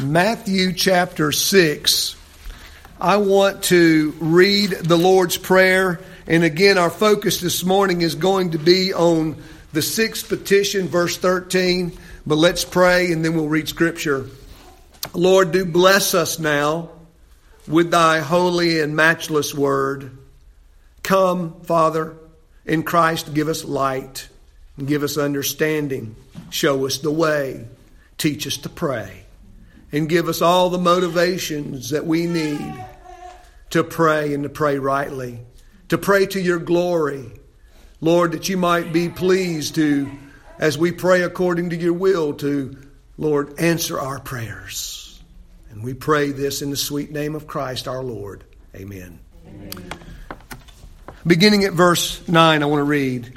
Matthew chapter 6. I want to read the Lord's Prayer. And again, our focus this morning is going to be on the sixth petition, verse 13. But let's pray and then we'll read Scripture. Lord, do bless us now with thy holy and matchless word. Come, Father, in Christ, give us light give us understanding. Show us the way. Teach us to pray and give us all the motivations that we need to pray and to pray rightly, to pray to your glory. Lord, that you might be pleased to, as we pray according to your will, to, Lord, answer our prayers. And we pray this in the sweet name of Christ our Lord. Amen. Amen. Beginning at verse 9, I want to read.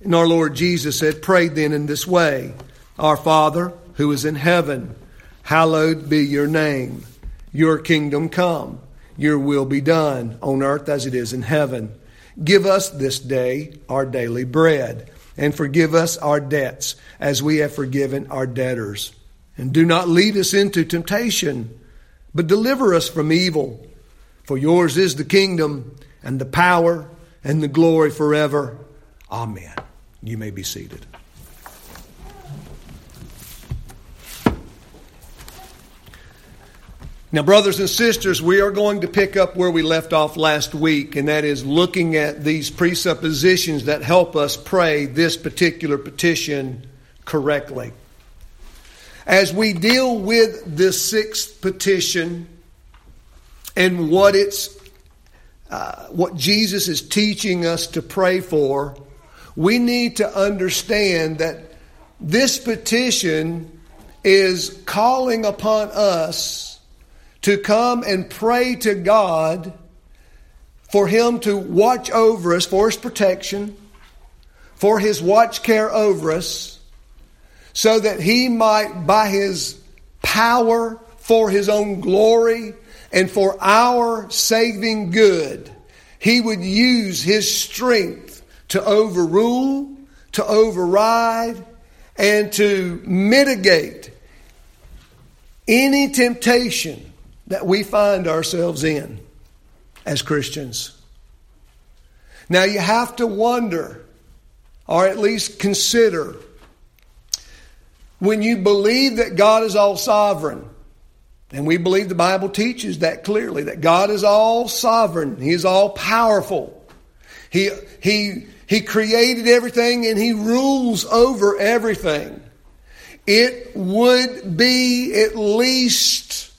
And our Lord Jesus said, Pray then in this way Our Father, who is in heaven, Hallowed be your name. Your kingdom come. Your will be done on earth as it is in heaven. Give us this day our daily bread, and forgive us our debts as we have forgiven our debtors. And do not lead us into temptation, but deliver us from evil. For yours is the kingdom, and the power, and the glory forever. Amen. You may be seated. Now, brothers and sisters, we are going to pick up where we left off last week, and that is looking at these presuppositions that help us pray this particular petition correctly. As we deal with this sixth petition and what it's uh, what Jesus is teaching us to pray for, we need to understand that this petition is calling upon us to come and pray to God for Him to watch over us, for His protection, for His watch care over us, so that He might, by His power, for His own glory, and for our saving good, He would use His strength to overrule, to override, and to mitigate any temptation that we find ourselves in as Christians. Now, you have to wonder, or at least consider, when you believe that God is all sovereign, and we believe the Bible teaches that clearly, that God is all sovereign, He is all powerful. He, he, he created everything and He rules over everything. It would be at least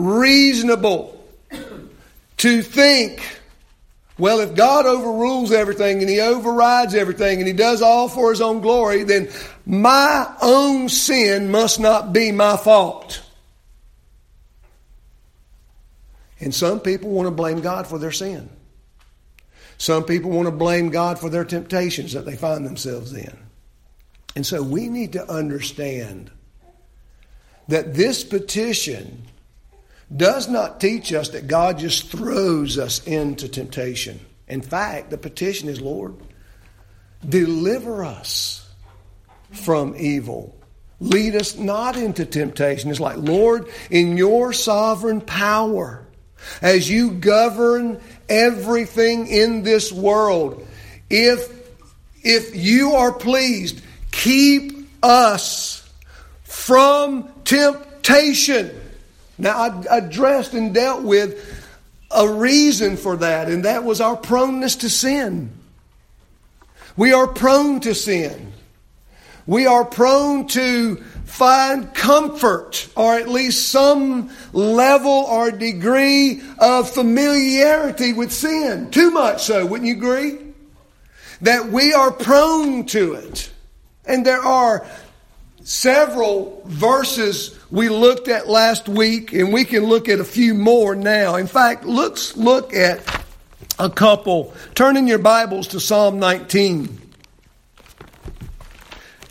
reasonable to think, well, if God overrules everything and He overrides everything and He does all for His own glory, then my own sin must not be my fault. And some people want to blame God for their sin. Some people want to blame God for their temptations that they find themselves in. And so we need to understand that this petition does not teach us that God just throws us into temptation. In fact, the petition is, Lord, deliver us from evil. Lead us not into temptation. It's like, Lord, in your sovereign power, as you govern everything in this world, if, if you are pleased, keep us from temptation. Now, I addressed and dealt with a reason for that, and that was our proneness to sin. We are prone to sin. We are prone to find comfort, or at least some level or degree of familiarity with sin. Too much so, wouldn't you agree? That we are prone to it. And there are several verses we looked at last week, and we can look at a few more now. In fact, let's look at a couple. Turn in your Bibles to Psalm 19.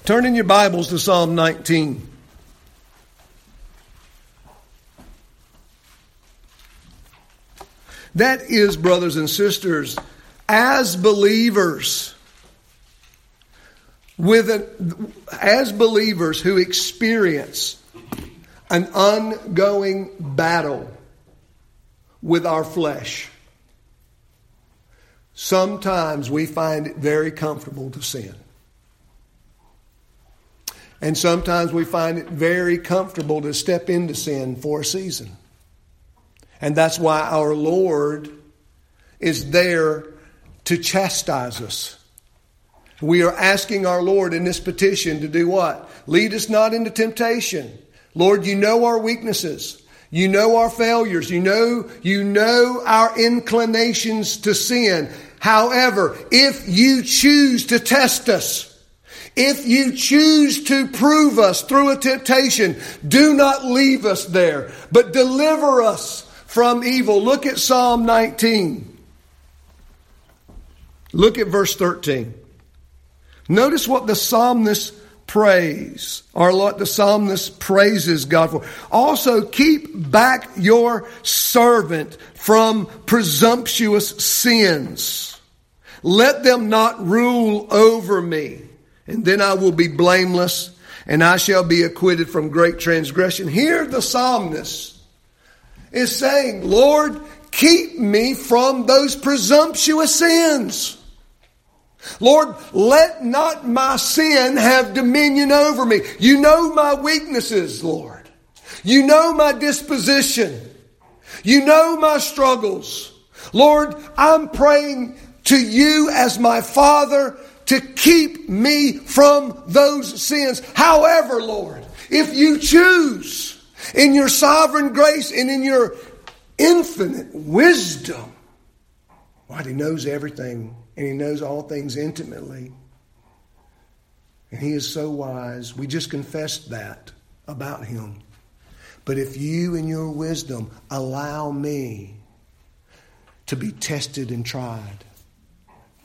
Turn in your Bibles to Psalm 19. That is, brothers and sisters, as believers, with an, as believers who experience an ongoing battle with our flesh. Sometimes we find it very comfortable to sin. And sometimes we find it very comfortable to step into sin for a season. And that's why our Lord is there to chastise us. We are asking our Lord in this petition to do what? Lead us not into temptation. Lord, you know our weaknesses. You know our failures. You know, you know our inclinations to sin. However, if you choose to test us, if you choose to prove us through a temptation, do not leave us there, but deliver us from evil. Look at Psalm 19. Look at verse 13. Notice what the psalmist prays, or what the psalmist praises God for. Also, keep back your servant from presumptuous sins. Let them not rule over me and then I will be blameless, and I shall be acquitted from great transgression. Here the psalmist is saying, Lord, keep me from those presumptuous sins. Lord, let not my sin have dominion over me. You know my weaknesses, Lord. You know my disposition. You know my struggles. Lord, I'm praying to you as my Father to keep me from those sins. However, Lord, if you choose in your sovereign grace and in your infinite wisdom, what He knows everything and He knows all things intimately. And He is so wise. We just confessed that about Him. But if you, in your wisdom, allow me to be tested and tried,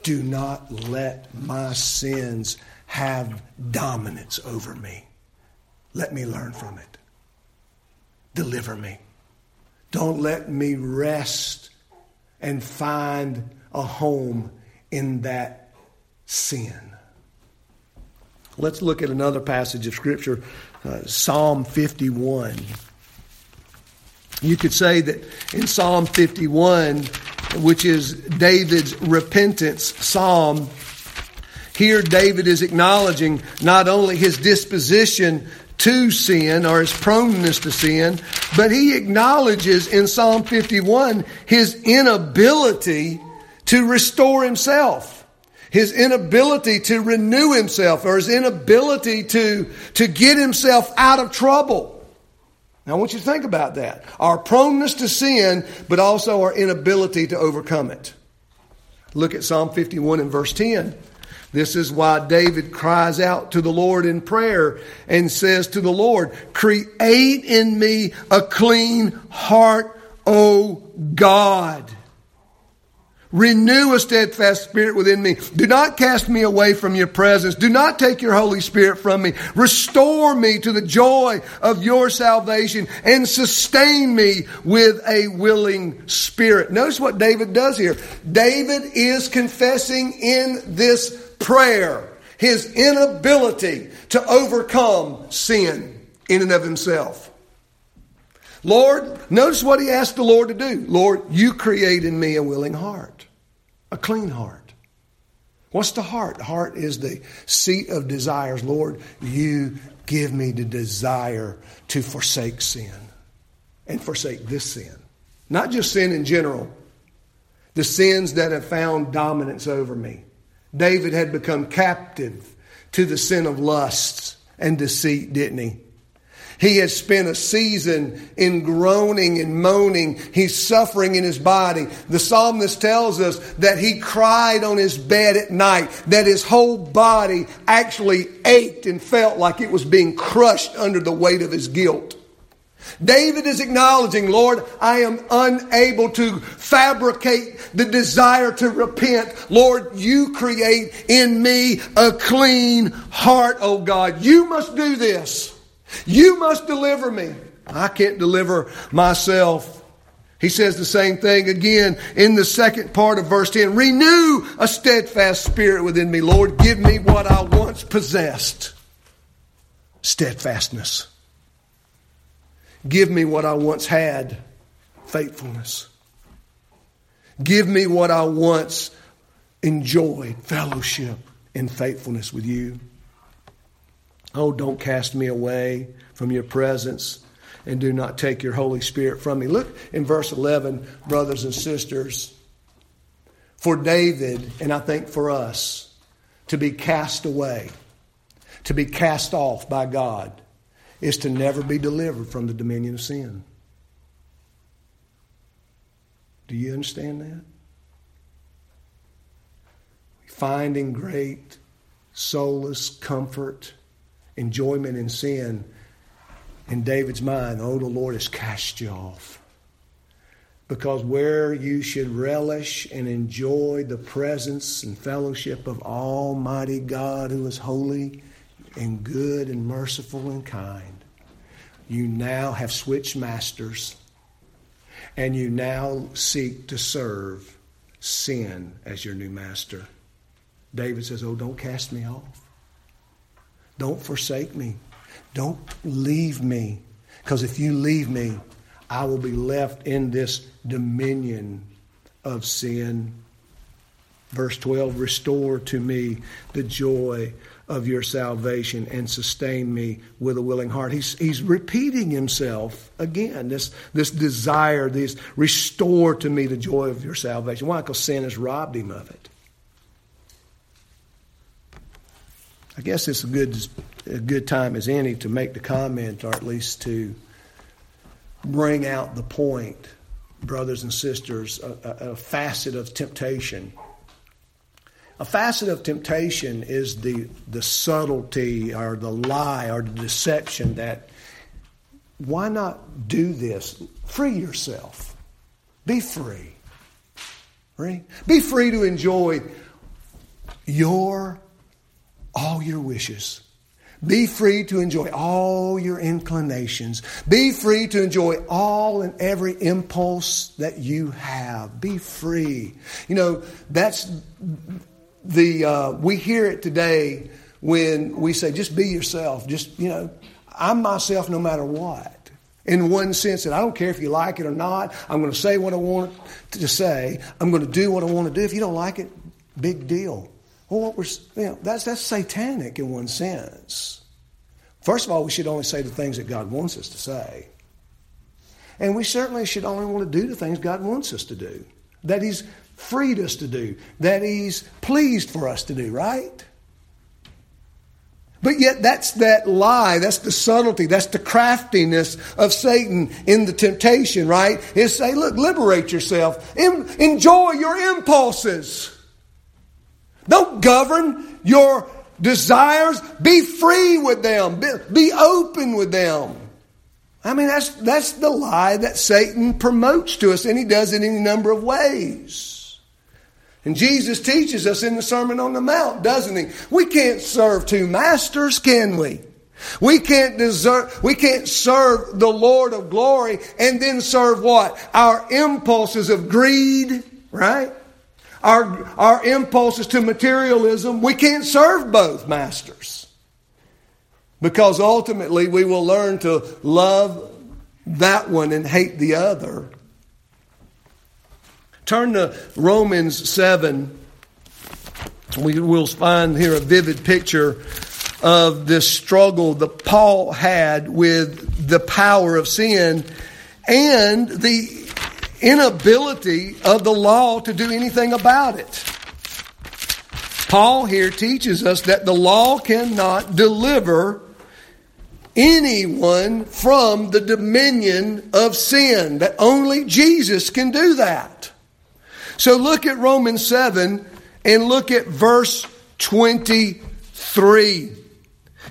do not let my sins have dominance over me. Let me learn from it. Deliver me. Don't let me rest and find a home in that sin. Let's look at another passage of Scripture, uh, Psalm 51. You could say that in Psalm 51, which is David's repentance psalm. Here, David is acknowledging not only his disposition to sin or his proneness to sin, but he acknowledges in Psalm 51 his inability to restore himself, his inability to renew himself, or his inability to, to get himself out of trouble. Now, I want you to think about that. Our proneness to sin, but also our inability to overcome it. Look at Psalm 51 and verse 10. This is why David cries out to the Lord in prayer and says to the Lord, Create in me a clean heart, O God Renew a steadfast spirit within me. Do not cast me away from your presence. Do not take your Holy Spirit from me. Restore me to the joy of your salvation and sustain me with a willing spirit. Notice what David does here. David is confessing in this prayer his inability to overcome sin in and of himself. Lord, notice what he asked the Lord to do. Lord, you create in me a willing heart, a clean heart. What's the heart? The heart is the seat of desires. Lord, you give me the desire to forsake sin and forsake this sin. Not just sin in general, the sins that have found dominance over me. David had become captive to the sin of lusts and deceit, didn't he? He has spent a season in groaning and moaning. He's suffering in his body. The psalmist tells us that he cried on his bed at night, that his whole body actually ached and felt like it was being crushed under the weight of his guilt. David is acknowledging, Lord, I am unable to fabricate the desire to repent. Lord, you create in me a clean heart, oh God. You must do this. You must deliver me. I can't deliver myself. He says the same thing again in the second part of verse 10. Renew a steadfast spirit within me, Lord. Give me what I once possessed steadfastness. Give me what I once had faithfulness. Give me what I once enjoyed fellowship and faithfulness with you. Oh, don't cast me away from your presence and do not take your Holy Spirit from me. Look in verse 11, brothers and sisters. For David, and I think for us, to be cast away, to be cast off by God, is to never be delivered from the dominion of sin. Do you understand that? Finding great solace, comfort, enjoyment in sin, in David's mind, oh, the Lord has cast you off. Because where you should relish and enjoy the presence and fellowship of Almighty God who is holy and good and merciful and kind, you now have switched masters and you now seek to serve sin as your new master. David says, Oh, don't cast me off. Don't forsake me. Don't leave me. Because if you leave me, I will be left in this dominion of sin. Verse 12 Restore to me the joy of your salvation and sustain me with a willing heart. He's, he's repeating himself again, this, this desire, this restore to me the joy of your salvation. Why? Because sin has robbed him of it. I guess it's a good, a good time as any to make the comment, or at least to bring out the point, brothers and sisters, a, a, a facet of temptation. A facet of temptation is the, the subtlety or the lie or the deception that why not do this? Free yourself. Be free. Right? Be free to enjoy your all your wishes. Be free to enjoy all your inclinations. Be free to enjoy all and every impulse that you have. Be free. You know, that's the, uh, we hear it today when we say, just be yourself. Just, you know, I'm myself no matter what. In one sense, that I don't care if you like it or not. I'm going to say what I want to say. I'm going to do what I want to do. If you don't like it, big deal. Well, what we're, you know, that's, that's satanic in one sense. First of all, we should only say the things that God wants us to say. And we certainly should only want to do the things God wants us to do, that He's freed us to do, that He's pleased for us to do, right? But yet, that's that lie, that's the subtlety, that's the craftiness of Satan in the temptation, right? Is say, look, liberate yourself, enjoy your impulses. Don't govern your desires. Be free with them. Be, be open with them. I mean, that's, that's the lie that Satan promotes to us, and he does it in a number of ways. And Jesus teaches us in the Sermon on the Mount, doesn't he? We can't serve two masters, can we? We can't desert, we can't serve the Lord of glory and then serve what? Our impulses of greed, right? Our, our impulses to materialism, we can't serve both masters. Because ultimately we will learn to love that one and hate the other. Turn to Romans 7. We will find here a vivid picture of this struggle that Paul had with the power of sin and the inability of the law to do anything about it. Paul here teaches us that the law cannot deliver anyone from the dominion of sin, that only Jesus can do that. So look at Romans 7 and look at verse 23.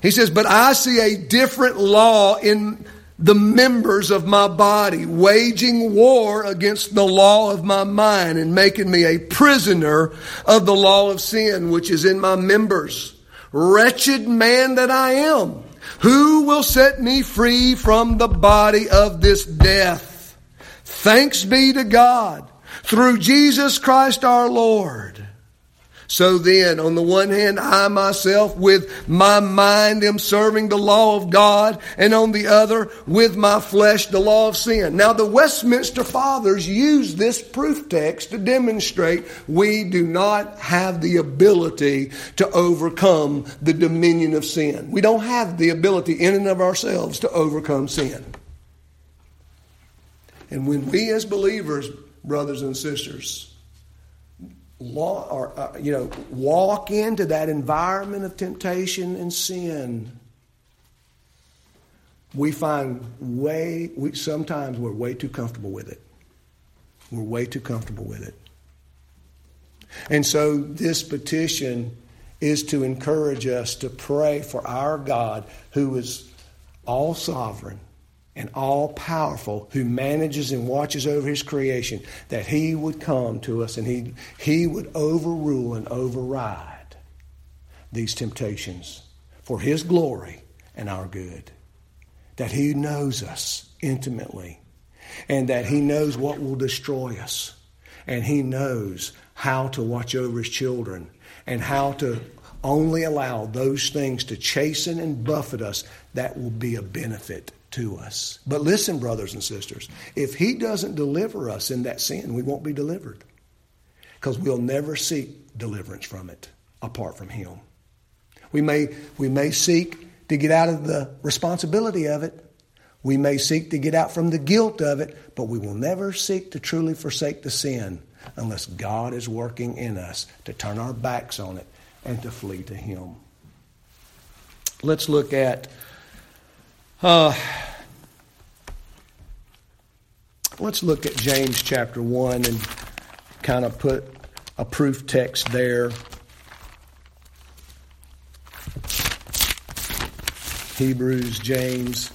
He says, But I see a different law in the members of my body, waging war against the law of my mind and making me a prisoner of the law of sin which is in my members. Wretched man that I am, who will set me free from the body of this death? Thanks be to God through Jesus Christ our Lord. So then, on the one hand, I myself with my mind am serving the law of God, and on the other, with my flesh, the law of sin. Now, the Westminster Fathers use this proof text to demonstrate we do not have the ability to overcome the dominion of sin. We don't have the ability in and of ourselves to overcome sin. And when we as believers, brothers and sisters, law, or, uh, you know, walk into that environment of temptation and sin, we find way, we, sometimes we're way too comfortable with it. We're way too comfortable with it. And so this petition is to encourage us to pray for our God who is all sovereign and all powerful who manages and watches over his creation, that he would come to us and he, he would overrule and override these temptations for his glory and our good. That he knows us intimately and that he knows what will destroy us and he knows how to watch over his children and how to only allow those things to chasten and buffet us that will be a benefit to us. But listen, brothers and sisters, if He doesn't deliver us in that sin, we won't be delivered. Because we'll never seek deliverance from it apart from Him. We may, we may seek to get out of the responsibility of it. We may seek to get out from the guilt of it, but we will never seek to truly forsake the sin unless God is working in us to turn our backs on it and to flee to Him. Let's look at uh, let's look at James chapter 1 and kind of put a proof text there. Hebrews, James,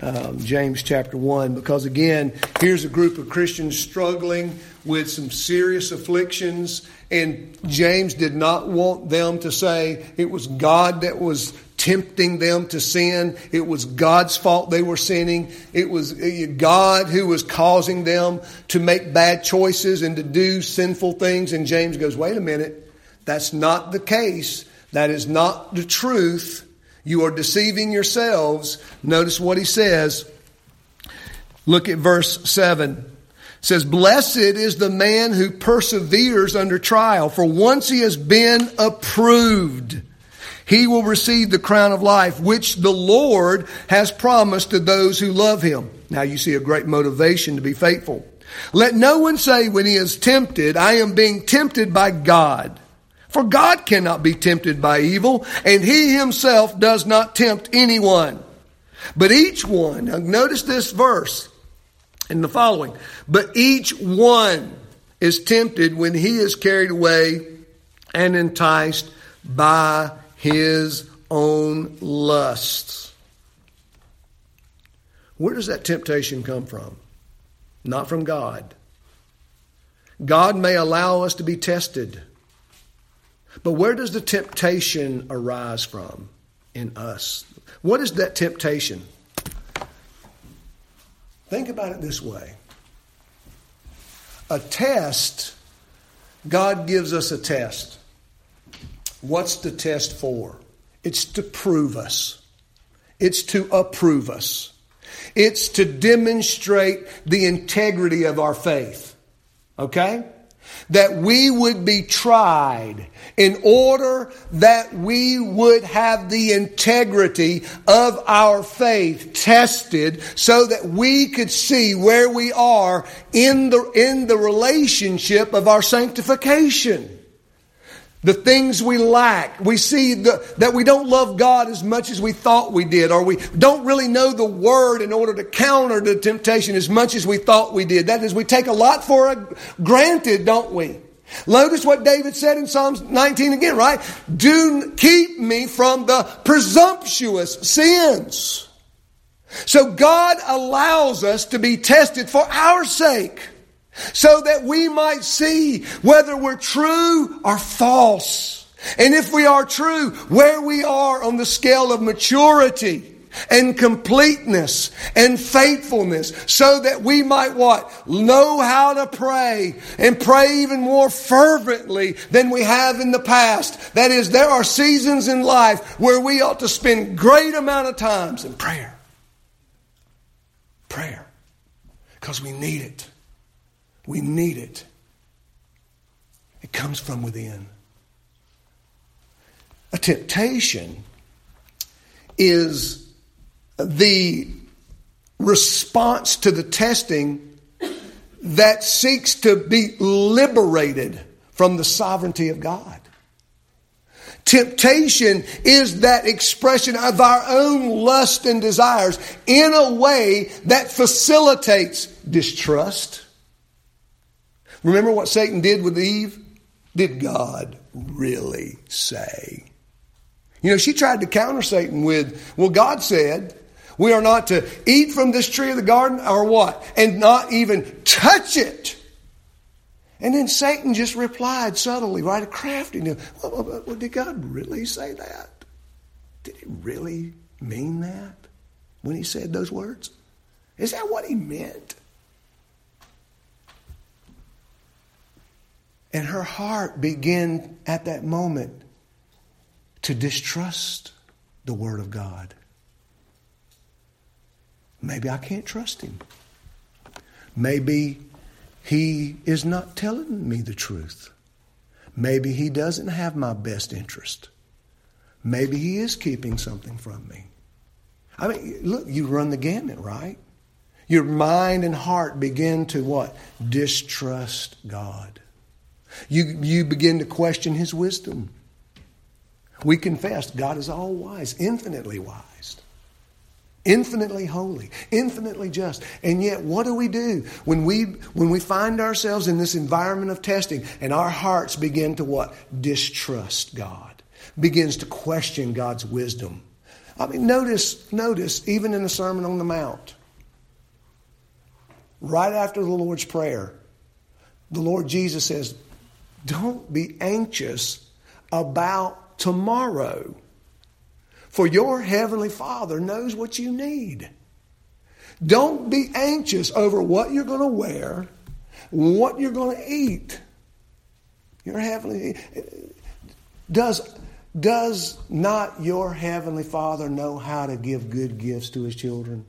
um, James chapter 1, because again, here's a group of Christians struggling with some serious afflictions, and James did not want them to say it was God that was tempting them to sin. It was God's fault they were sinning. It was uh, God who was causing them to make bad choices and to do sinful things. And James goes, wait a minute. That's not the case. That is not the truth. You are deceiving yourselves. Notice what he says. Look at verse 7. It says, Blessed is the man who perseveres under trial, for once he has been approved, he will receive the crown of life, which the Lord has promised to those who love him. Now you see a great motivation to be faithful. Let no one say when he is tempted, I am being tempted by God. For God cannot be tempted by evil, and he himself does not tempt anyone. But each one, notice this verse and the following, but each one is tempted when he is carried away and enticed by his own lusts. Where does that temptation come from? Not from God. God may allow us to be tested. But where does the temptation arise from in us? What is that temptation? Think about it this way a test, God gives us a test. What's the test for? It's to prove us, it's to approve us, it's to demonstrate the integrity of our faith. Okay? That we would be tried in order that we would have the integrity of our faith tested so that we could see where we are in the, in the relationship of our sanctification the things we lack. We see the, that we don't love God as much as we thought we did, or we don't really know the Word in order to counter the temptation as much as we thought we did. That is, we take a lot for granted, don't we? Notice what David said in Psalms 19 again, right? Do keep me from the presumptuous sins. So God allows us to be tested for our sake so that we might see whether we're true or false. And if we are true, where we are on the scale of maturity and completeness and faithfulness so that we might what? Know how to pray and pray even more fervently than we have in the past. That is, there are seasons in life where we ought to spend great amount of times in prayer. Prayer. Because we need it. We need it. It comes from within. A temptation is the response to the testing that seeks to be liberated from the sovereignty of God. Temptation is that expression of our own lust and desires in a way that facilitates distrust. Remember what Satan did with Eve? Did God really say? You know, she tried to counter Satan with, well, God said, we are not to eat from this tree of the garden or what? And not even touch it. And then Satan just replied subtly, right? A crafty. Well, well, did God really say that? Did he really mean that when he said those words? Is that what he meant? And her heart began at that moment to distrust the Word of God. Maybe I can't trust Him. Maybe He is not telling me the truth. Maybe He doesn't have my best interest. Maybe He is keeping something from me. I mean, look, you run the gamut, right? Your mind and heart begin to what? Distrust God. You, you begin to question His wisdom. We confess God is all wise, infinitely wise, infinitely holy, infinitely just. And yet, what do we do when we when we find ourselves in this environment of testing and our hearts begin to what? Distrust God. Begins to question God's wisdom. I mean, notice, notice, even in the Sermon on the Mount, right after the Lord's Prayer, the Lord Jesus says, Don't be anxious about tomorrow. For your heavenly Father knows what you need. Don't be anxious over what you're going to wear, what you're going to eat. Your heavenly does does not your heavenly Father know how to give good gifts to his children?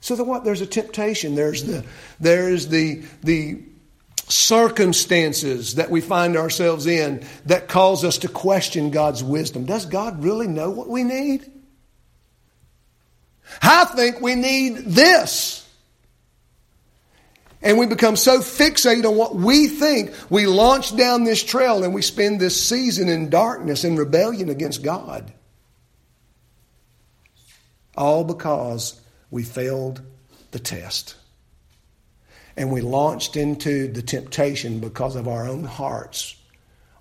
So the what? There's a temptation. There's the there's the the circumstances that we find ourselves in that cause us to question God's wisdom. Does God really know what we need? I think we need this. And we become so fixated on what we think, we launch down this trail and we spend this season in darkness and rebellion against God. All because we failed the test and we launched into the temptation because of our own hearts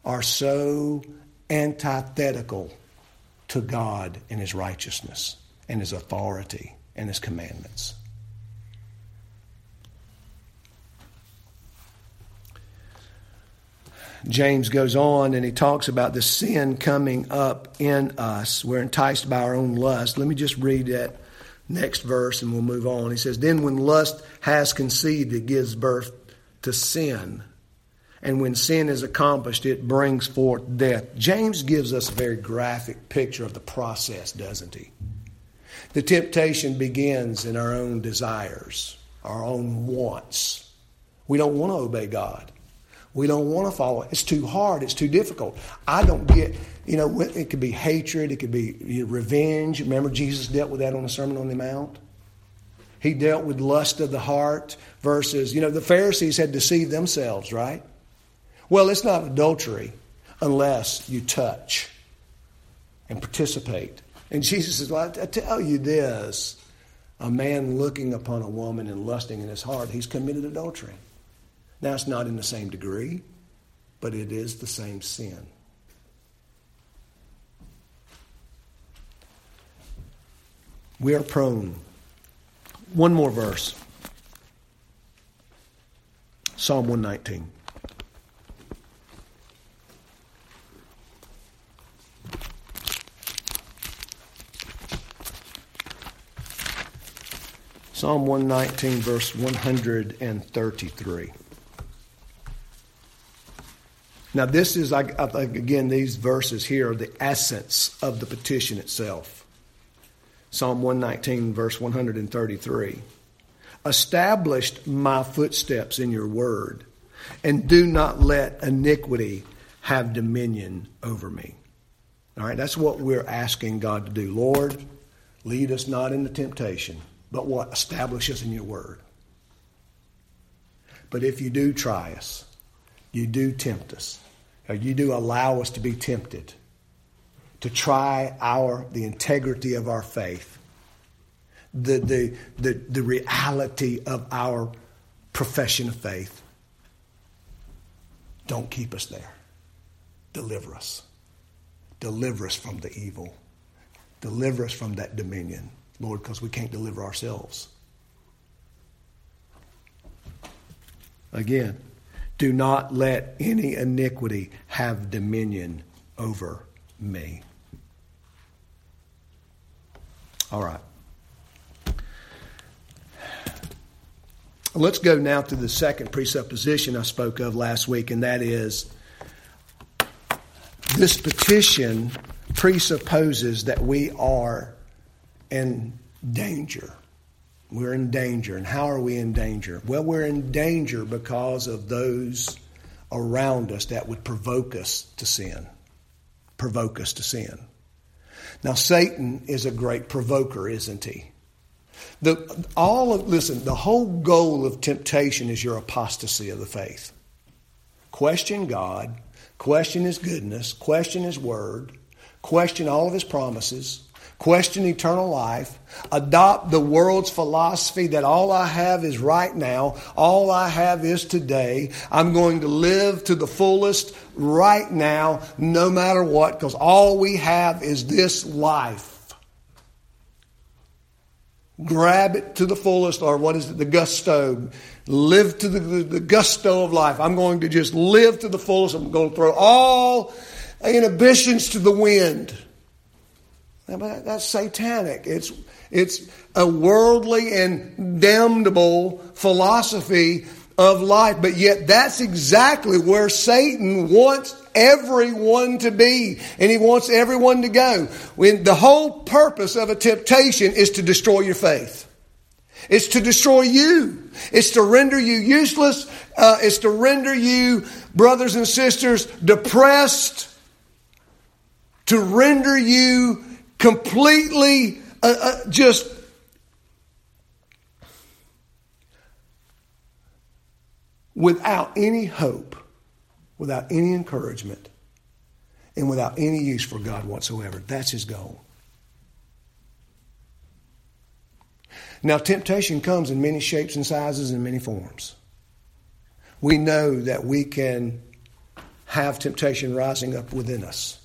are so antithetical to God and His righteousness and His authority and His commandments. James goes on and he talks about the sin coming up in us. We're enticed by our own lust. Let me just read that next verse and we'll move on. He says, Then when lust has conceived, it gives birth to sin. And when sin is accomplished, it brings forth death. James gives us a very graphic picture of the process, doesn't he? The temptation begins in our own desires, our own wants. We don't want to obey God. We don't want to follow it. It's too hard. It's too difficult. I don't get, you know, it could be hatred. It could be revenge. Remember, Jesus dealt with that on the Sermon on the Mount? He dealt with lust of the heart versus, you know, the Pharisees had deceived themselves, right? Well, it's not adultery unless you touch and participate. And Jesus says, Well, I tell you this a man looking upon a woman and lusting in his heart, he's committed adultery. Now, it's not in the same degree, but it is the same sin. We are prone. One more verse Psalm 119. Psalm 119, verse 133. Now, this is, I, I think, again, these verses here are the essence of the petition itself. Psalm 119, verse 133. Established my footsteps in your word, and do not let iniquity have dominion over me. All right, that's what we're asking God to do. Lord, lead us not into temptation, but what? Establish us in your word. But if you do try us, you do tempt us, or you do allow us to be tempted, to try our the integrity of our faith, the the the, the reality of our profession of faith. Don't keep us there. Deliver us. Deliver us from the evil. Deliver us from that dominion, Lord, because we can't deliver ourselves. Again, do not let any iniquity have dominion over me. All right. Let's go now to the second presupposition I spoke of last week, and that is this petition presupposes that we are in danger. We're in danger. And how are we in danger? Well, we're in danger because of those around us that would provoke us to sin. Provoke us to sin. Now, Satan is a great provoker, isn't he? The, all of, listen, the whole goal of temptation is your apostasy of the faith. Question God, question His goodness, question His word, question all of His promises, question eternal life, adopt the world's philosophy that all I have is right now, all I have is today. I'm going to live to the fullest right now, no matter what, because all we have is this life. Grab it to the fullest, or what is it, the gusto. Live to the, the, gusto of life. I'm going to just live to the fullest. I'm going to throw all inhibitions to the wind. That's satanic. It's, it's a worldly and damnable philosophy of life, but yet that's exactly where Satan wants everyone to be, and he wants everyone to go. When the whole purpose of a temptation is to destroy your faith. It's to destroy you. It's to render you useless. Uh, it's to render you, brothers and sisters, depressed. To render you completely uh, uh, just without any hope, without any encouragement, and without any use for God whatsoever. That's his goal. Now, temptation comes in many shapes and sizes and many forms. We know that we can have temptation rising up within us.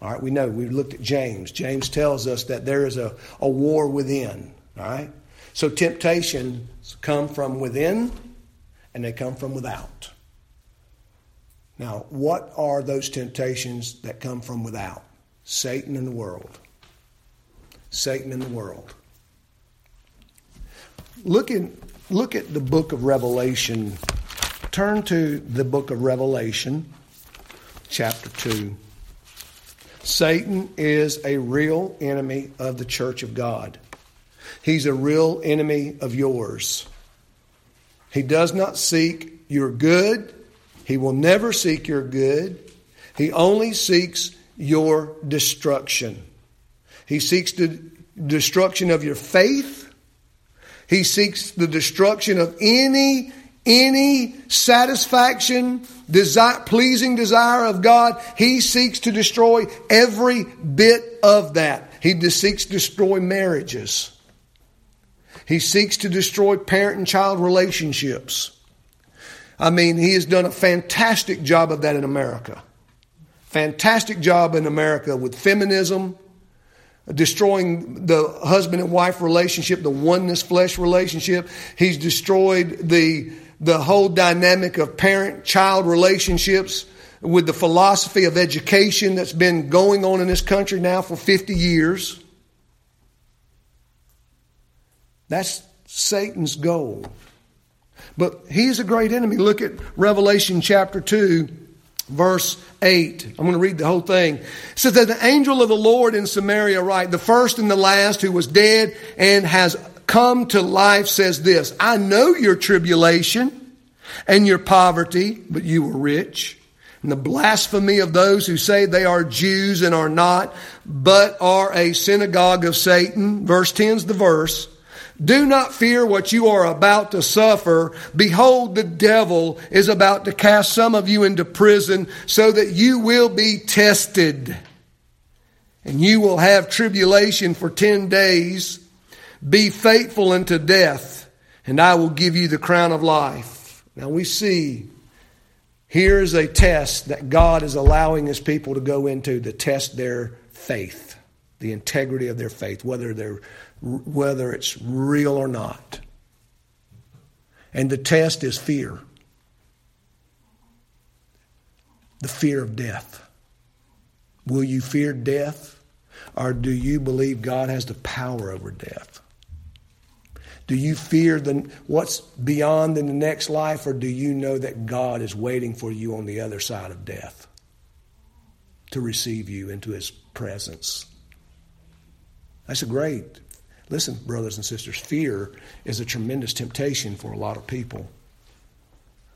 All right, we know, We've looked at James. James tells us that there is a, a war within. All right? So temptations come from within and they come from without. Now, what are those temptations that come from without? Satan and the world. Satan and the world. Look, in, look at the book of Revelation. Turn to the book of Revelation, chapter 2. Satan is a real enemy of the church of God. He's a real enemy of yours. He does not seek your good. He will never seek your good. He only seeks your destruction. He seeks the destruction of your faith. He seeks the destruction of any any satisfaction, desire, pleasing desire of God, he seeks to destroy every bit of that. He seeks to destroy marriages. He seeks to destroy parent and child relationships. I mean, he has done a fantastic job of that in America. Fantastic job in America with feminism, destroying the husband and wife relationship, the oneness flesh relationship. He's destroyed the the whole dynamic of parent child relationships with the philosophy of education that's been going on in this country now for 50 years. That's Satan's goal. But he's a great enemy. Look at Revelation chapter 2, verse 8. I'm going to read the whole thing. It says that the angel of the Lord in Samaria, right, the first and the last who was dead and has come to life says this I know your tribulation and your poverty, but you were rich. And the blasphemy of those who say they are Jews and are not, but are a synagogue of Satan. Verse 10 is the verse. Do not fear what you are about to suffer. Behold, the devil is about to cast some of you into prison so that you will be tested. And you will have tribulation for 10 days. Be faithful unto death, and I will give you the crown of life. Now we see here's a test that God is allowing his people to go into to test their faith, the integrity of their faith, whether they're whether it's real or not. And the test is fear the fear of death. Will you fear death? Or do you believe God has the power over death? Do you fear the, what's beyond in the next life, or do you know that God is waiting for you on the other side of death to receive you into his presence? That's a great Listen, brothers and sisters, fear is a tremendous temptation for a lot of people.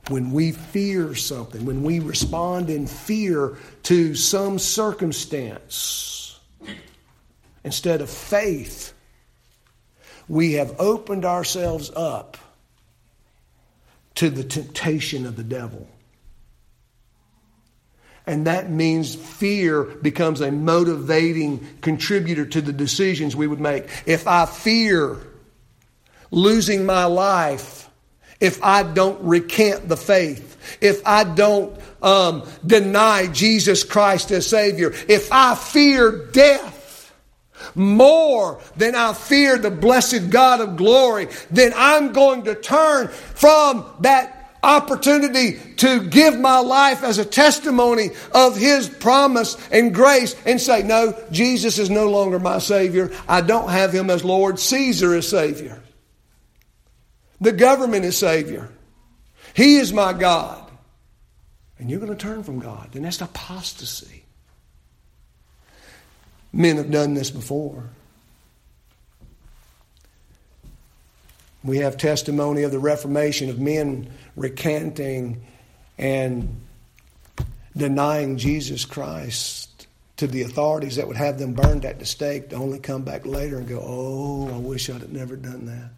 When we fear something, when we respond in fear to some circumstance instead of faith, we have opened ourselves up to the temptation of the devil. And that means fear becomes a motivating contributor to the decisions we would make. If I fear losing my life, if I don't recant the faith, if I don't um, deny Jesus Christ as Savior, if I fear death more than I fear the blessed God of glory, then I'm going to turn from that opportunity to give my life as a testimony of His promise and grace and say, No, Jesus is no longer my Savior. I don't have Him as Lord. Caesar is Savior. The government is Savior. He is my God. And you're going to turn from God. Then that's apostasy. Men have done this before. We have testimony of the Reformation of men recanting and denying Jesus Christ to the authorities that would have them burned at the stake to only come back later and go, Oh, I wish I'd have never done that.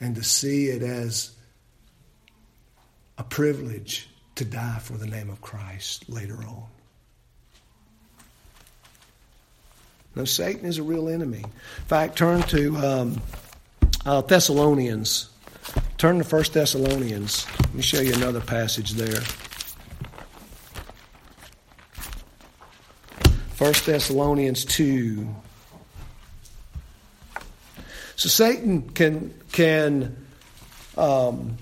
And to see it as a privilege to die for the name of Christ later on. No, Satan is a real enemy. In fact, turn to um, uh, Thessalonians. Turn to 1 Thessalonians. Let me show you another passage there. 1 Thessalonians 2. So Satan can, can um,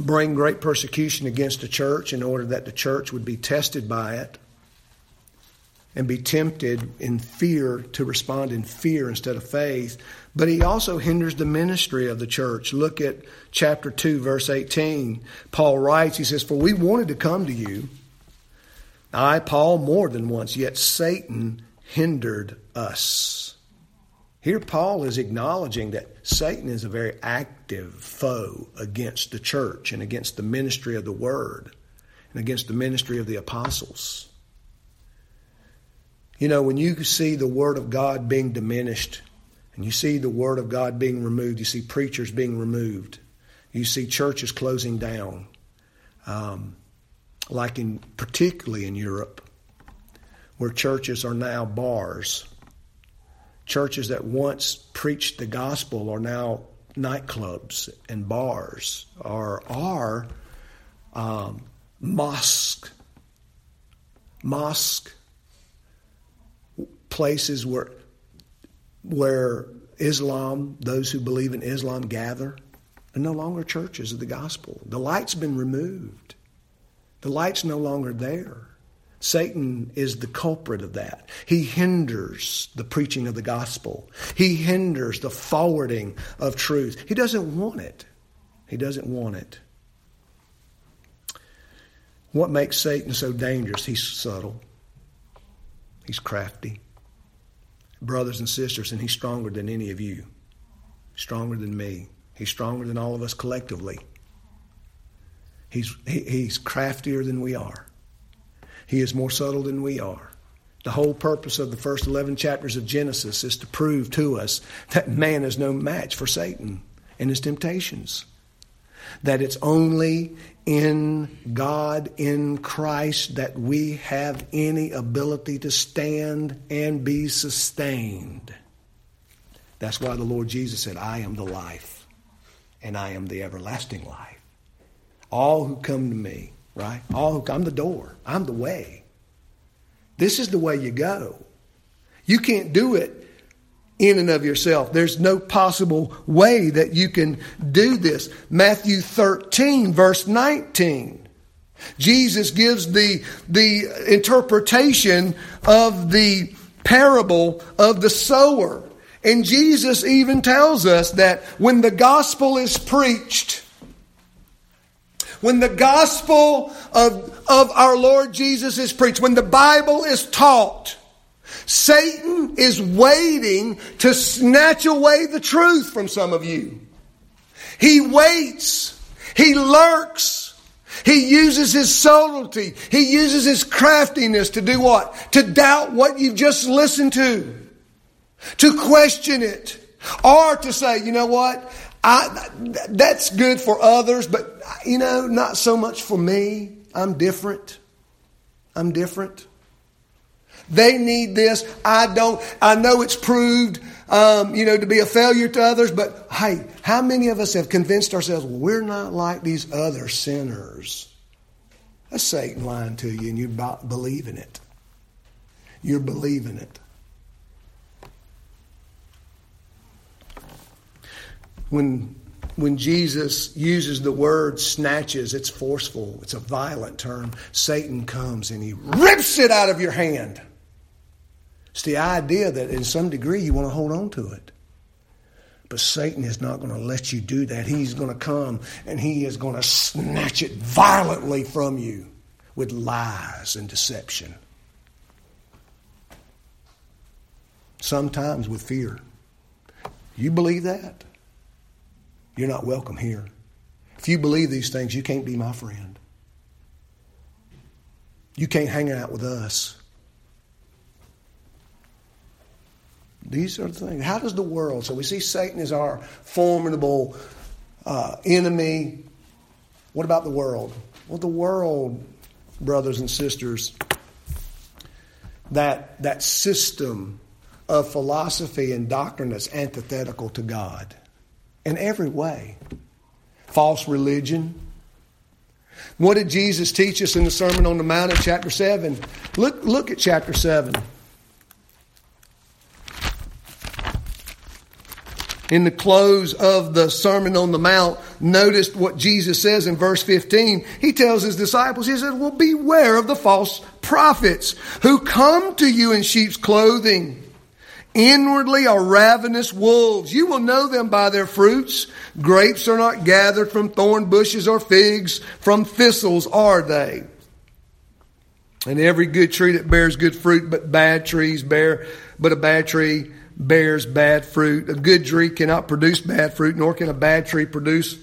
bring great persecution against the church in order that the church would be tested by it and be tempted in fear to respond in fear instead of faith. But he also hinders the ministry of the church. Look at chapter 2, verse 18. Paul writes, he says, For we wanted to come to you, I, Paul, more than once, yet Satan hindered us. Here, Paul is acknowledging that Satan is a very active foe against the church and against the ministry of the word and against the ministry of the apostles. You know, when you see the Word of God being diminished, and you see the Word of God being removed, you see preachers being removed, you see churches closing down, um, like in particularly in Europe, where churches are now bars. Churches that once preached the gospel are now nightclubs and bars, or are um, mosque, mosque places where, where Islam, those who believe in Islam, gather, are no longer churches of the gospel. The light's been removed. The light's no longer there. Satan is the culprit of that. He hinders the preaching of the gospel. He hinders the forwarding of truth. He doesn't want it. He doesn't want it. What makes Satan so dangerous? He's subtle. He's crafty. Brothers and sisters, and he's stronger than any of you. Stronger than me. He's stronger than all of us collectively. He's, he, he's craftier than we are. He is more subtle than we are. The whole purpose of the first 11 chapters of Genesis is to prove to us that man is no match for Satan and his temptations. That it's only in God, in Christ, that we have any ability to stand and be sustained. That's why the Lord Jesus said, I am the life, and I am the everlasting life. All who come to me right? Oh, I'm the door. I'm the way. This is the way you go. You can't do it in and of yourself. There's no possible way that you can do this. Matthew 13, verse 19. Jesus gives the, the interpretation of the parable of the sower. And Jesus even tells us that when the gospel is preached, when the gospel of, of our Lord Jesus is preached, when the Bible is taught, Satan is waiting to snatch away the truth from some of you. He waits. He lurks. He uses his subtlety. He uses his craftiness to do what? To doubt what you've just listened to. To question it. Or to say, you know what? I, that's good for others, but you know, not so much for me. I'm different. I'm different. They need this. I don't. I know it's proved, um, you know, to be a failure to others. But hey, how many of us have convinced ourselves we're not like these other sinners? That's Satan lying to you, and you believe in it. You're believing it. when when Jesus uses the word snatches, it's forceful, it's a violent term. Satan comes and he rips it out of your hand. It's the idea that in some degree you want to hold on to it. But Satan is not going to let you do that. He's going to come and he is going to snatch it violently from you with lies and deception. Sometimes with fear. You believe that? You're not welcome here. If you believe these things, you can't be my friend. You can't hang out with us. These are the things. How does the world? So we see Satan as our formidable uh, enemy. What about the world? Well, the world, brothers and sisters, that that system of philosophy and doctrine that's antithetical to God in every way. False religion. What did Jesus teach us in the Sermon on the Mount in chapter 7? Look, look at chapter 7. In the close of the Sermon on the Mount, noticed what Jesus says in verse 15. He tells his disciples, he says, Well, beware of the false prophets who come to you in sheep's clothing Inwardly are ravenous wolves. You will know them by their fruits. Grapes are not gathered from thorn bushes or figs from thistles are they. And every good tree that bears good fruit, but bad trees bear, but a bad tree bears bad fruit. A good tree cannot produce bad fruit, nor can a bad tree produce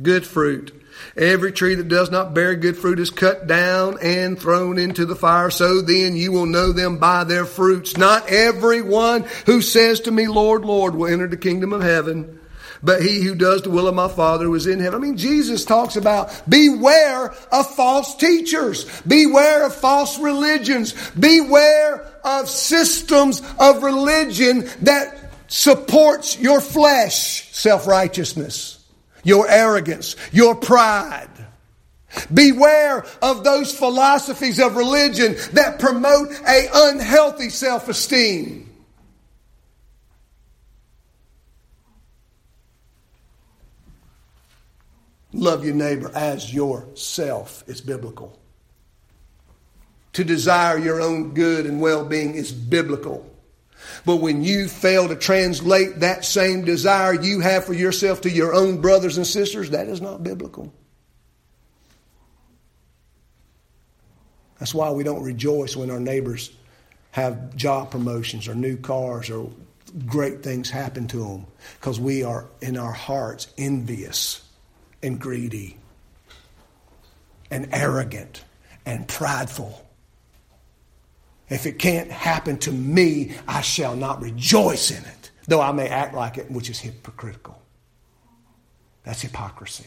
good fruit. Every tree that does not bear good fruit is cut down and thrown into the fire. So then you will know them by their fruits. Not everyone who says to me, Lord, Lord, will enter the kingdom of heaven but he who does the will of my Father who is in heaven. I mean, Jesus talks about beware of false teachers, beware of false religions, beware of systems of religion that supports your flesh, self righteousness your arrogance, your pride. Beware of those philosophies of religion that promote a unhealthy self-esteem. Love your neighbor as yourself is biblical. to desire your own good and well being is biblical. But when you fail to translate that same desire you have for yourself to your own brothers and sisters, that is not biblical. That's why we don't rejoice when our neighbors have job promotions or new cars or great things happen to them because we are in our hearts envious and greedy and arrogant and prideful. If it can't happen to me, I shall not rejoice in it, though I may act like it, which is hypocritical. That's hypocrisy.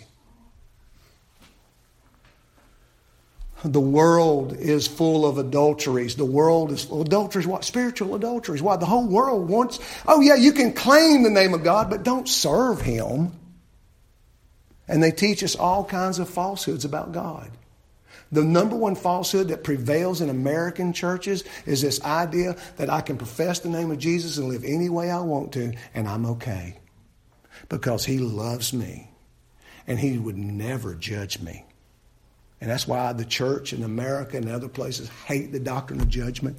The world is full of adulteries. The world is full of adulteries. What? Spiritual adulteries. Why? The whole world wants, oh yeah, you can claim the name of God, but don't serve Him. And they teach us all kinds of falsehoods about God. The number one falsehood that prevails in American churches is this idea that I can profess the name of Jesus and live any way I want to, and I'm okay. Because He loves me, and He would never judge me. And that's why the church in America and other places hate the doctrine of judgment.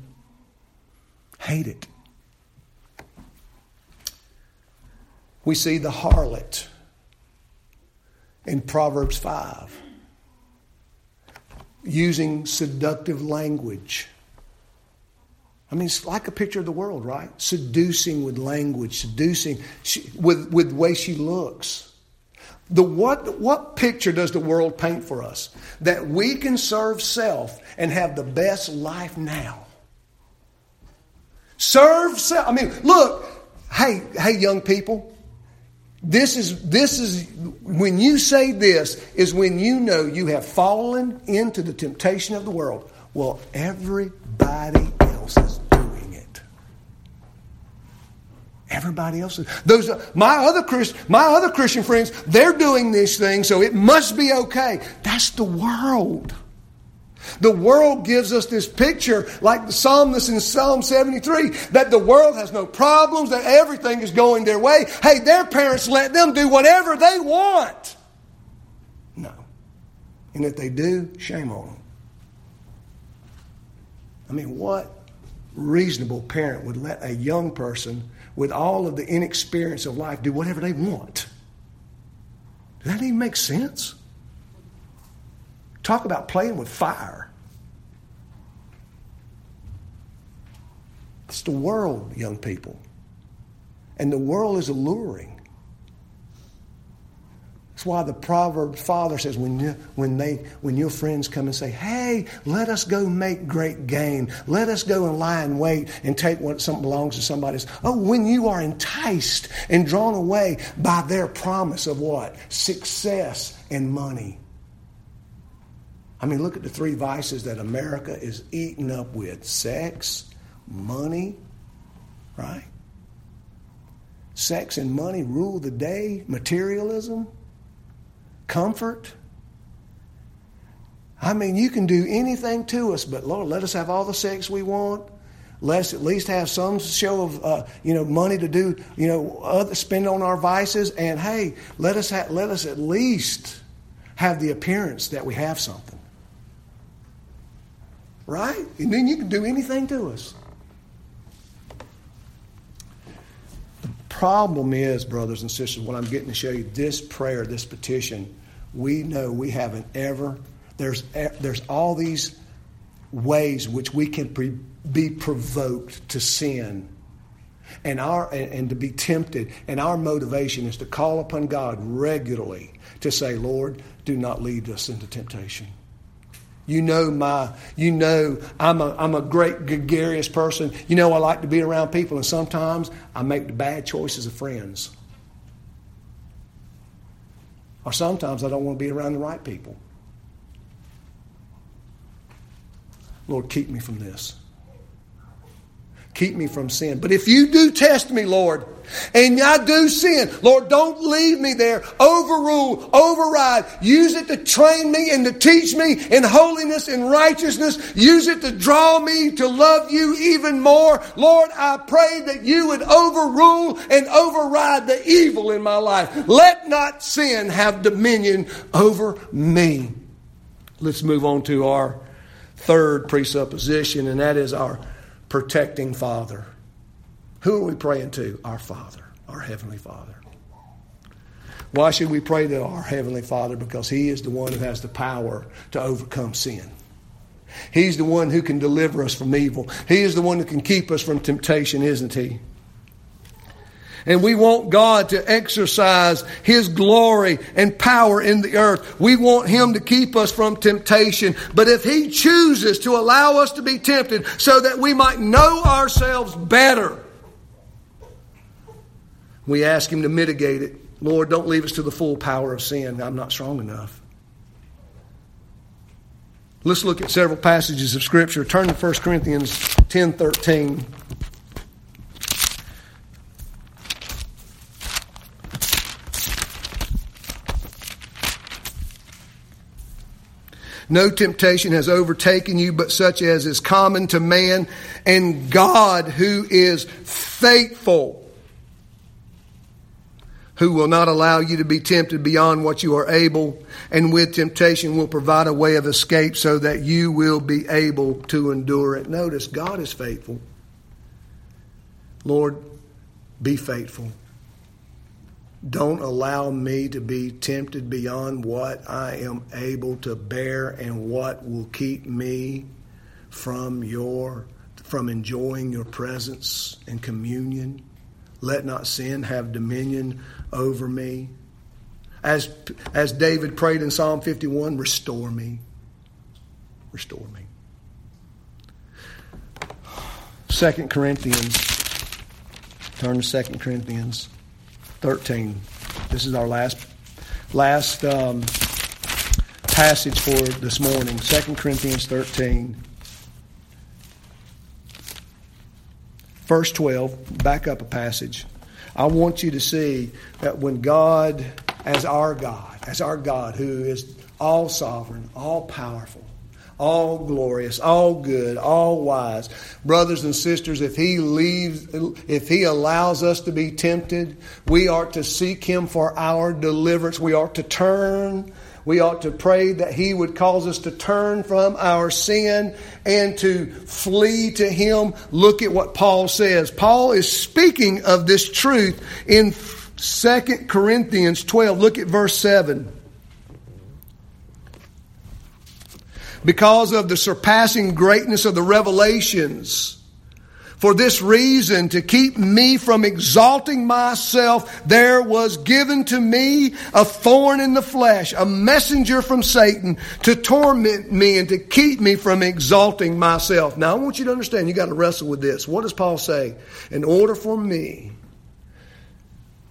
Hate it. We see the harlot in Proverbs 5 using seductive language. I mean, it's like a picture of the world, right? Seducing with language, seducing she, with, with the way she looks. The what, what picture does the world paint for us? That we can serve self and have the best life now. Serve self. I mean, look, hey, hey, young people, this is, this is, when you say this, is when you know you have fallen into the temptation of the world. Well, everybody else is doing it. Everybody else is. Those, my other Christ, my other Christian friends, they're doing these things, so it must be okay. That's the world. The world gives us this picture, like the psalmist in Psalm 73, that the world has no problems, that everything is going their way. Hey, their parents let them do whatever they want. No. And if they do, shame on them. I mean, what reasonable parent would let a young person with all of the inexperience of life do whatever they want? Does that even make sense? Talk about playing with fire. It's the world, young people. And the world is alluring. That's why the proverb father says when, you, when, they, when your friends come and say, hey, let us go make great gain. Let us go and lie in wait and take what something belongs to somebody else. Oh, when you are enticed and drawn away by their promise of what? Success and money. I mean, look at the three vices that America is eaten up with sex, money, right? Sex and money rule the day, materialism, comfort. I mean, you can do anything to us, but Lord, let us have all the sex we want. Let us at least have some show of uh, you know money to do you know other, spend on our vices, and hey, let us ha- let us at least have the appearance that we have something. Right? And then you can do anything to us. The problem is, brothers and sisters, what I'm getting to show you, this prayer, this petition, we know we haven't ever, there's, there's all these ways which we can pre, be provoked to sin and our and, and, to be tempted and our motivation is to call upon god regularly to say lord do not lead us into temptation you know my, you know I'm a, I'm a great gregarious person. You know I like to be around people, and sometimes I make the bad choices of friends. Or sometimes I don't want to be around the right people. Lord, keep me from this. Keep me from sin. But if you do test me, Lord, and I do sin, Lord, don't leave me there. Overrule, override. Use it to train me and to teach me in holiness and righteousness. Use it to draw me to love you even more. Lord, I pray that you would overrule and override the evil in my life. Let not sin have dominion over me. Let's move on to our third presupposition, and that is our protecting Father. Who are we praying to? Our Father, our Heavenly Father. Why should we pray to our Heavenly Father? Because He is the one who has the power to overcome sin. He's the one who can deliver us from evil. He is the one who can keep us from temptation, isn't He? And we want God to exercise His glory and power in the earth. We want Him to keep us from temptation. But if He chooses to allow us to be tempted so that we might know ourselves better, we ask Him to mitigate it. Lord, don't leave us to the full power of sin. I'm not strong enough. Let's look at several passages of Scripture. Turn to 1 Corinthians 10 13. No temptation has overtaken you but such as is common to man, and God, who is faithful, who will not allow you to be tempted beyond what you are able, and with temptation will provide a way of escape so that you will be able to endure it. Notice, God is faithful. Lord, be faithful. Don't allow me to be tempted beyond what I am able to bear and what will keep me from your from enjoying your presence and communion. Let not sin have dominion over me. As, as David prayed in Psalm 51, restore me. Restore me. 2 Corinthians. Turn to 2 Corinthians 13. This is our last, last um, passage for this morning. 2 Corinthians 13. Verse 12, back up a passage. I want you to see that when God, as our God, as our God who is all sovereign, all powerful, all glorious, all good, all wise. Brothers and sisters, if he leaves, if he allows us to be tempted, we are to seek him for our deliverance. We are to turn we ought to pray that He would cause us to turn from our sin and to flee to Him. Look at what Paul says. Paul is speaking of this truth in 2 Corinthians 12. Look at verse 7. Because of the surpassing greatness of the revelations, for this reason, to keep me from exalting myself, there was given to me a thorn in the flesh, a messenger from Satan to torment me and to keep me from exalting myself. Now, I want you to understand, you got to wrestle with this. What does Paul say? In order for me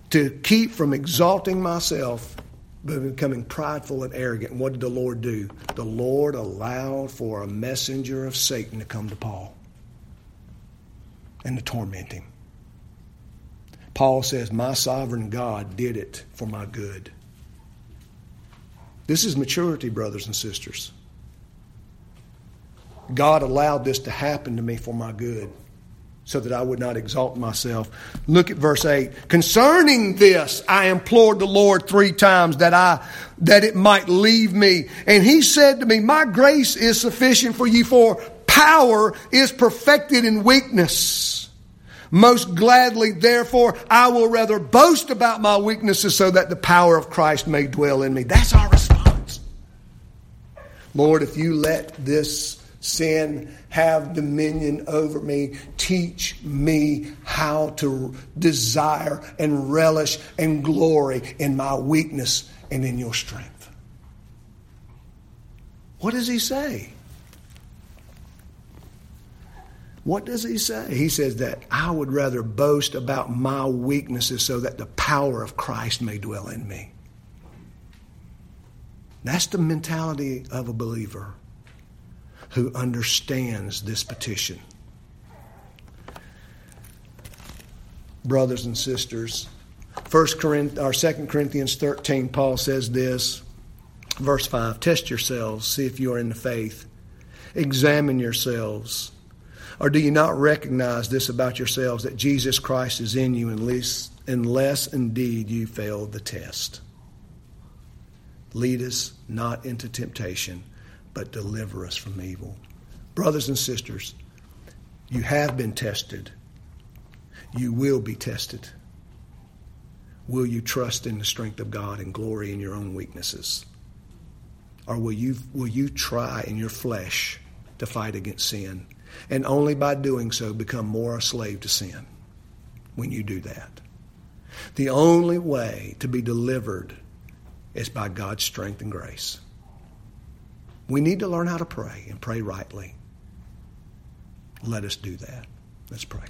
to keep from exalting myself, but becoming prideful and arrogant, what did the Lord do? The Lord allowed for a messenger of Satan to come to Paul and to torment him. Paul says, My sovereign God did it for my good. This is maturity, brothers and sisters. God allowed this to happen to me for my good so that I would not exalt myself. Look at verse 8. Concerning this, I implored the Lord three times that I, that it might leave me. And he said to me, my grace is sufficient for you for power is perfected in weakness. Most gladly, therefore, I will rather boast about my weaknesses so that the power of Christ may dwell in me. That's our response. Lord, if you let this sin have dominion over me, teach me how to desire and relish and glory in my weakness and in your strength. What does he say? What does he say? He says that I would rather boast about my weaknesses so that the power of Christ may dwell in me. That's the mentality of a believer who understands this petition. Brothers and sisters, First Corinthians or 2 Corinthians 13, Paul says this, verse 5 Test yourselves, see if you are in the faith. Examine yourselves or do you not recognize this about yourselves that Jesus Christ is in you unless, unless indeed you fail the test? Lead us not into temptation, but deliver us from evil. Brothers and sisters, you have been tested. You will be tested. Will you trust in the strength of God and glory in your own weaknesses? Or will you, will you try in your flesh to fight against sin? And only by doing so become more a slave to sin when you do that. The only way to be delivered is by God's strength and grace. We need to learn how to pray and pray rightly. Let us do that. Let's pray.